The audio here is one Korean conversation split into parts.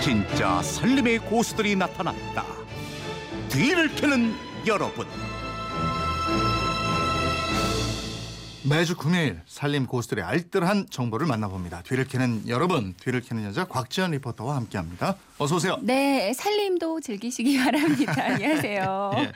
진짜 살림의 고수들이 나타났다. 뒤를 캐는 여러분. 매주 금요일 살림 고수들의 알뜰한 정보를 만나봅니다. 뒤를 캐는 여러분, 뒤를 캐는 여자 곽지연 리포터와 함께합니다. 어서 오세요. 네, 살림도 즐기시기 바랍니다. 안녕하세요. 예.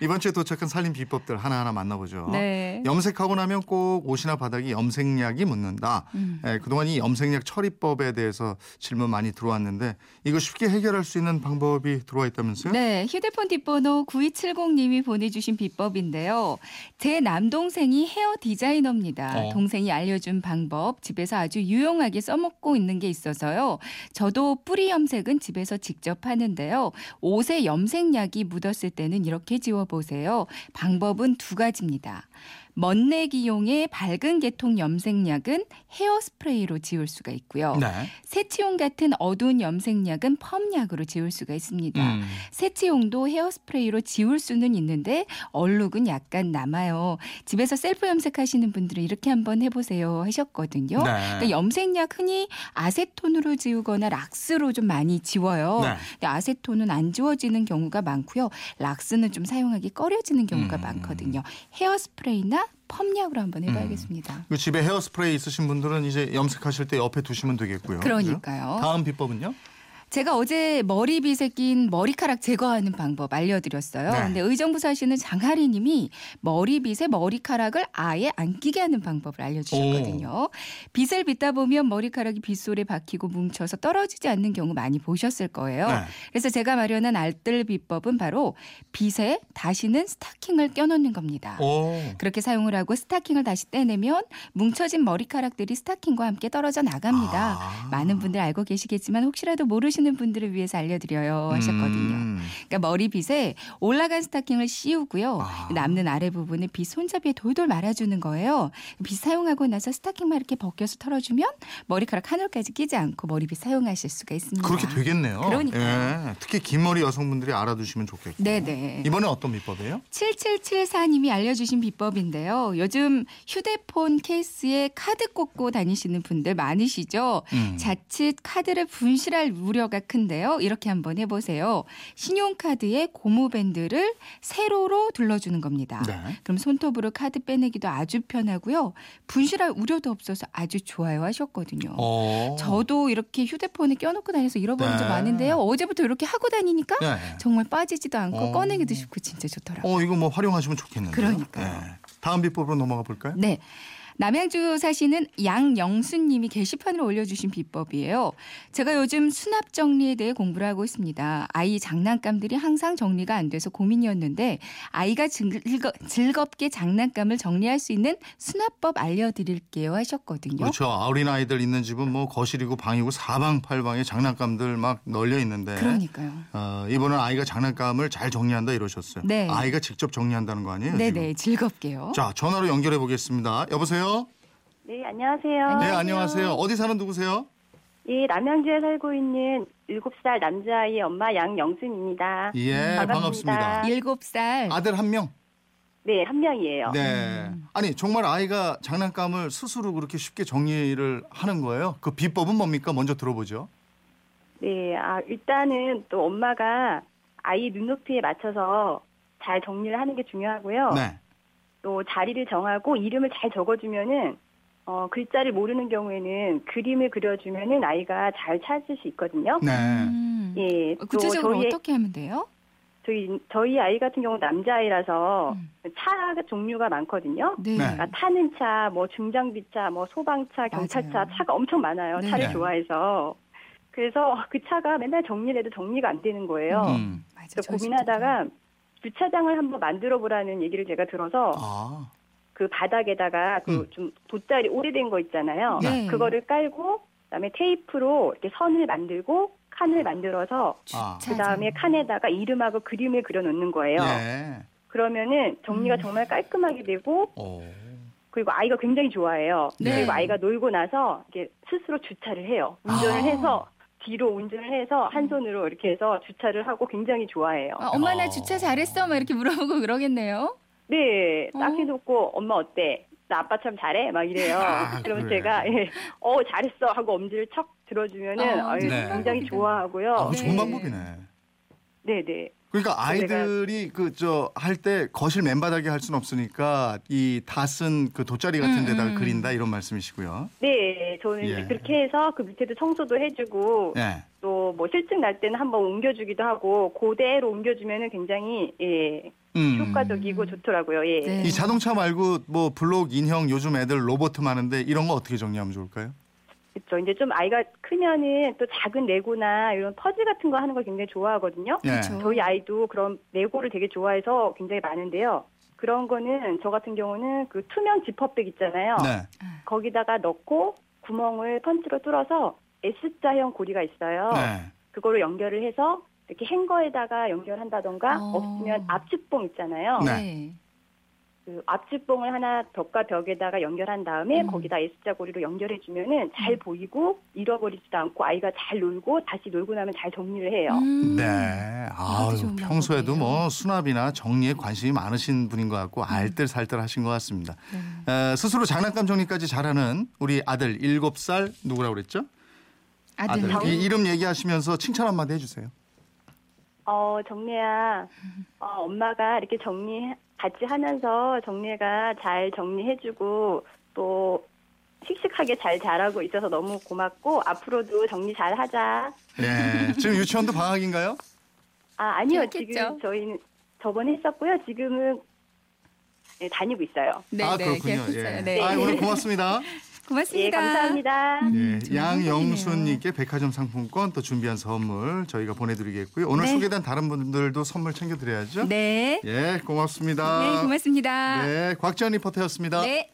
이번 주에 도착한 살림 비법들 하나하나 만나보죠. 네. 염색하고 나면 꼭 옷이나 바닥에 염색약이 묻는다. 음. 예, 그동안 이 염색약 처리법에 대해서 질문 많이 들어왔는데 이거 쉽게 해결할 수 있는 방법이 들어와 있다면서요? 네, 휴대폰 뒷번호 9270님이 보내주신 비법인데요. 제 남동생이 헤어 디자 이너입니다. 어. 동생이 알려준 방법 집에서 아주 유용하게 써먹고 있는 게 있어서요. 저도 뿌리 염색은 집에서 직접 하는데요. 옷에 염색약이 묻었을 때는 이렇게 지워보세요. 방법은 두 가지입니다. 먼내기용의 밝은 계통 염색약은 헤어스프레이로 지울 수가 있고요. 네. 세치용 같은 어두운 염색약은 펌약으로 지울 수가 있습니다. 음. 세치용도 헤어스프레이로 지울 수는 있는데 얼룩은 약간 남아요. 집에서 셀프 염색하시는 분들은 이렇게 한번 해보세요 하셨거든요. 네. 그러니까 염색약 흔히 아세톤으로 지우거나 락스로 좀 많이 지워요. 네. 근데 아세톤은 안 지워지는 경우가 많고요. 락스는 좀 사용하기 꺼려지는 경우가 음. 많거든요. 헤어스프레이나 펌약으로 한번 해봐야겠습니다. 그 집에 헤어스프레이 있으신 분들은 이제 염색하실 때 옆에 두시면 되겠고요. 그러니까요. 다음 비법은요? 제가 어제 머리빗에 낀 머리카락 제거하는 방법 알려드렸어요. 네. 근데 의정부 사시는 장하리 님이 머리빗에 머리카락을 아예 안 끼게 하는 방법을 알려주셨거든요. 빗을 빗다 보면 머리카락이 빗솔에 박히고 뭉쳐서 떨어지지 않는 경우 많이 보셨을 거예요. 네. 그래서 제가 마련한 알뜰 비법은 바로 빗에 다시는 스타킹을 껴놓는 겁니다. 오. 그렇게 사용을 하고 스타킹을 다시 떼내면 뭉쳐진 머리카락들이 스타킹과 함께 떨어져 나갑니다. 아. 많은 분들 알고 계시겠지만 혹시라도 모르시는 분들을 위해서 알려드려요 하셨거든요. 음. 그러니까 머리빗에 올라간 스타킹을 씌우고요. 아. 남는 아래 부분에 빗 손잡이에 돌돌 말아주는 거예요. 빗 사용하고 나서 스타킹만 이렇게 벗겨서 털어주면 머리카락 한 올까지 끼지 않고 머리빗 사용하실 수가 있습니다. 그렇게 되겠네요. 그러니까요. 예. 특히 긴 머리 여성분들이 알아두시면 좋겠고. 네네. 이번에 어떤 비법이에요? 7774님이 알려주신 비법인데요. 요즘 휴대폰 케이스에 카드 꽂고 다니시는 분들 많으시죠? 음. 자칫 카드를 분실할 우려가 큰데요. 이렇게 한번 해보세요. 신용카드에 고무밴드를 세로로 둘러주는 겁니다. 네. 그럼 손톱으로 카드 빼내기도 아주 편하고요. 분실할 우려도 없어서 아주 좋아요 하셨거든요. 어. 저도 이렇게 휴대폰에 껴놓고 다녀서 잃어버린 적 네. 많은데요. 어제부터 이렇게 하고 다니니까 네. 정말 빠지지도 않고 어. 꺼내기도 쉽고 진짜 좋더라고요. 어, 이거 뭐 활용하시면 좋겠는데요. 그러니까요. 예. 다음 비법으로 넘어가 볼까요? 네. 남양주 사시는 양영수님이 게시판을 올려주신 비법이에요. 제가 요즘 수납 정리에 대해 공부를 하고 있습니다. 아이 장난감들이 항상 정리가 안 돼서 고민이었는데 아이가 즐거, 즐겁게 장난감을 정리할 수 있는 수납법 알려드릴게요 하셨거든요. 그렇죠. 어린 아이들 있는 집은 뭐 거실이고 방이고 사방팔방에 장난감들 막 널려 있는데. 그러니까요. 어, 이번엔 아이가 장난감을 잘 정리한다 이러셨어요. 네. 아이가 직접 정리한다는 거 아니에요? 네네 즐겁게요. 지금? 자, 전화로 연결해 보겠습니다. 여보세요? 네, 안녕하세요. 안녕하세요. 네, 안녕하세요. 어디 사는 누구세요? 예, 남양주에 살고 있는 7살 남자아이의 엄마 양영순입니다. 예, 반갑습니다. 반갑습니다. 일곱 살. 아들 한 명. 네, 한 명이에요. 네. 아니, 정말 아이가 장난감을 스스로 그렇게 쉽게 정리를 하는 거예요? 그 비법은 뭡니까? 먼저 들어보죠. 네, 아, 일단은 또 엄마가 아이 눈높이에 맞춰서 잘 정리를 하는 게 중요하고요. 네. 또 자리를 정하고 이름을 잘 적어주면은 어, 글자를 모르는 경우에는 그림을 그려주면은 아이가 잘 찾을 수 있거든요. 네. 음. 예, 또 구체적으로 저희 어떻게 하면 돼요? 저희 저희 아이 같은 경우 는 남자아이라서 음. 차 종류가 많거든요. 네. 네. 그러니까 타는 차, 뭐 중장비차, 뭐 소방차, 경찰차 맞아요. 차가 엄청 많아요. 네. 차를 네. 좋아해서 그래서 그 차가 맨날 정리를 해도 정리가 안 되는 거예요. 음. 맞아, 그래서 고민하다가 주차장을 한번 만들어 보라는 얘기를 제가 들어서 아. 그 바닥에다가 그 음. 좀 돗자리 오래된 거 있잖아요. 네. 그거를 깔고 그다음에 테이프로 이렇게 선을 만들고 칸을 만들어서 아. 그 다음에 칸에다가 이름하고 그림을 그려 놓는 거예요. 네. 그러면은 정리가 음. 정말 깔끔하게 되고 오. 그리고 아이가 굉장히 좋아해요. 네. 그리고 아이가 놀고 나서 이게 스스로 주차를 해요. 운전을 아. 해서 뒤로 운전을 해서 한 손으로 이렇게 해서 주차를 하고 굉장히 좋아해요. 아, 엄마 나 어. 주차 잘했어? 막 이렇게 물어보고 그러겠네요. 네, 딱 어. 해놓고 엄마 어때? 나 아빠 참 잘해 막 이래요. 아, 그러면 그래. 제가 예, 어 잘했어 하고 엄지를 척 들어주면은 어, 어, 네. 굉장히 좋아하고요. 아, 그 좋은 네. 방법이네. 네 네. 그러니까 아이들이 그 저 할 때 거실 맨바닥에 할 수는 없으니까 이 다 쓴 그 돗자리 같은 음, 데다가 음. 그린다 이런 말씀이시고요. 네, 저는 예. 이제 그렇게 해서 그 밑에도 청소도 해주고 예. 또뭐 실증 날 때는 한번 옮겨주기도 하고 그대로 옮겨주면은 굉장히 예 음. 효과적이고 좋더라고요. 예. 네. 이 자동차 말고 뭐 블록 인형 요즘 애들 로봇 많은데 이런 거 어떻게 정리하면 좋을까요? 그렇죠. 이제 좀 아이가 크면은 또 작은 레고나 이런 퍼즐 같은 거 하는 걸 굉장히 좋아하거든요. 예. 그렇죠. 저희 아이도 그런 레고를 되게 좋아해서 굉장히 많은데요. 그런 거는 저 같은 경우는 그 투명 지퍼백 있잖아요. 네. 거기다가 넣고 구멍을 펀치로 뚫어서 S자형 고리가 있어요. 네. 그거를 연결을 해서 이렇게 행거에다가 연결한다던가 어. 없으면 압축봉 있잖아요. 그 압축봉을 하나 벽과 벽에다가 연결한 다음에 음. 거기다 S자 고리로 연결해 주면은 잘 보이고 잃어버리지도 않고 아이가 잘 놀고 다시 놀고 나면 잘 정리를 해요. 음. 네. 좋은 평소에도. 뭐 수납이나 정리에 관심이 많으신 분인 것 같고 알뜰살뜰 하신 것 같습니다. 네. 에, 스스로 장난감 정리까지 잘하는 우리 아들 7살 누구라고 그랬죠? 아들. 이 이름 얘기하시면서 칭찬 한마디 해주세요. 어, 정리야. 어, 엄마가 이렇게 정리 같이 하면서 정리가 잘 정리해주고 또 씩씩하게 잘 자라고 있어서 너무 고맙고 앞으로도 정리 잘 하자. 예. 지금 유치원도 방학인가요? 아, 아니요. 그렇겠죠. 지금 저희는 저번에 했었고요. 지금은 네, 다니고 있어요. 네, 아 네, 그렇군요. 예. 네. 아, 오늘 고맙습니다. 고맙습니다. 예, 감사합니다. 음, 예, 좋은 양영순님께 백화점 상품권 또 준비한 선물 저희가 보내드리겠고요. 오늘 네. 소개된 다른 분들도 선물 챙겨드려야죠. 네. 예, 고맙습니다. 네, 고맙습니다. 네, 곽지연 리포터였습니다. 네.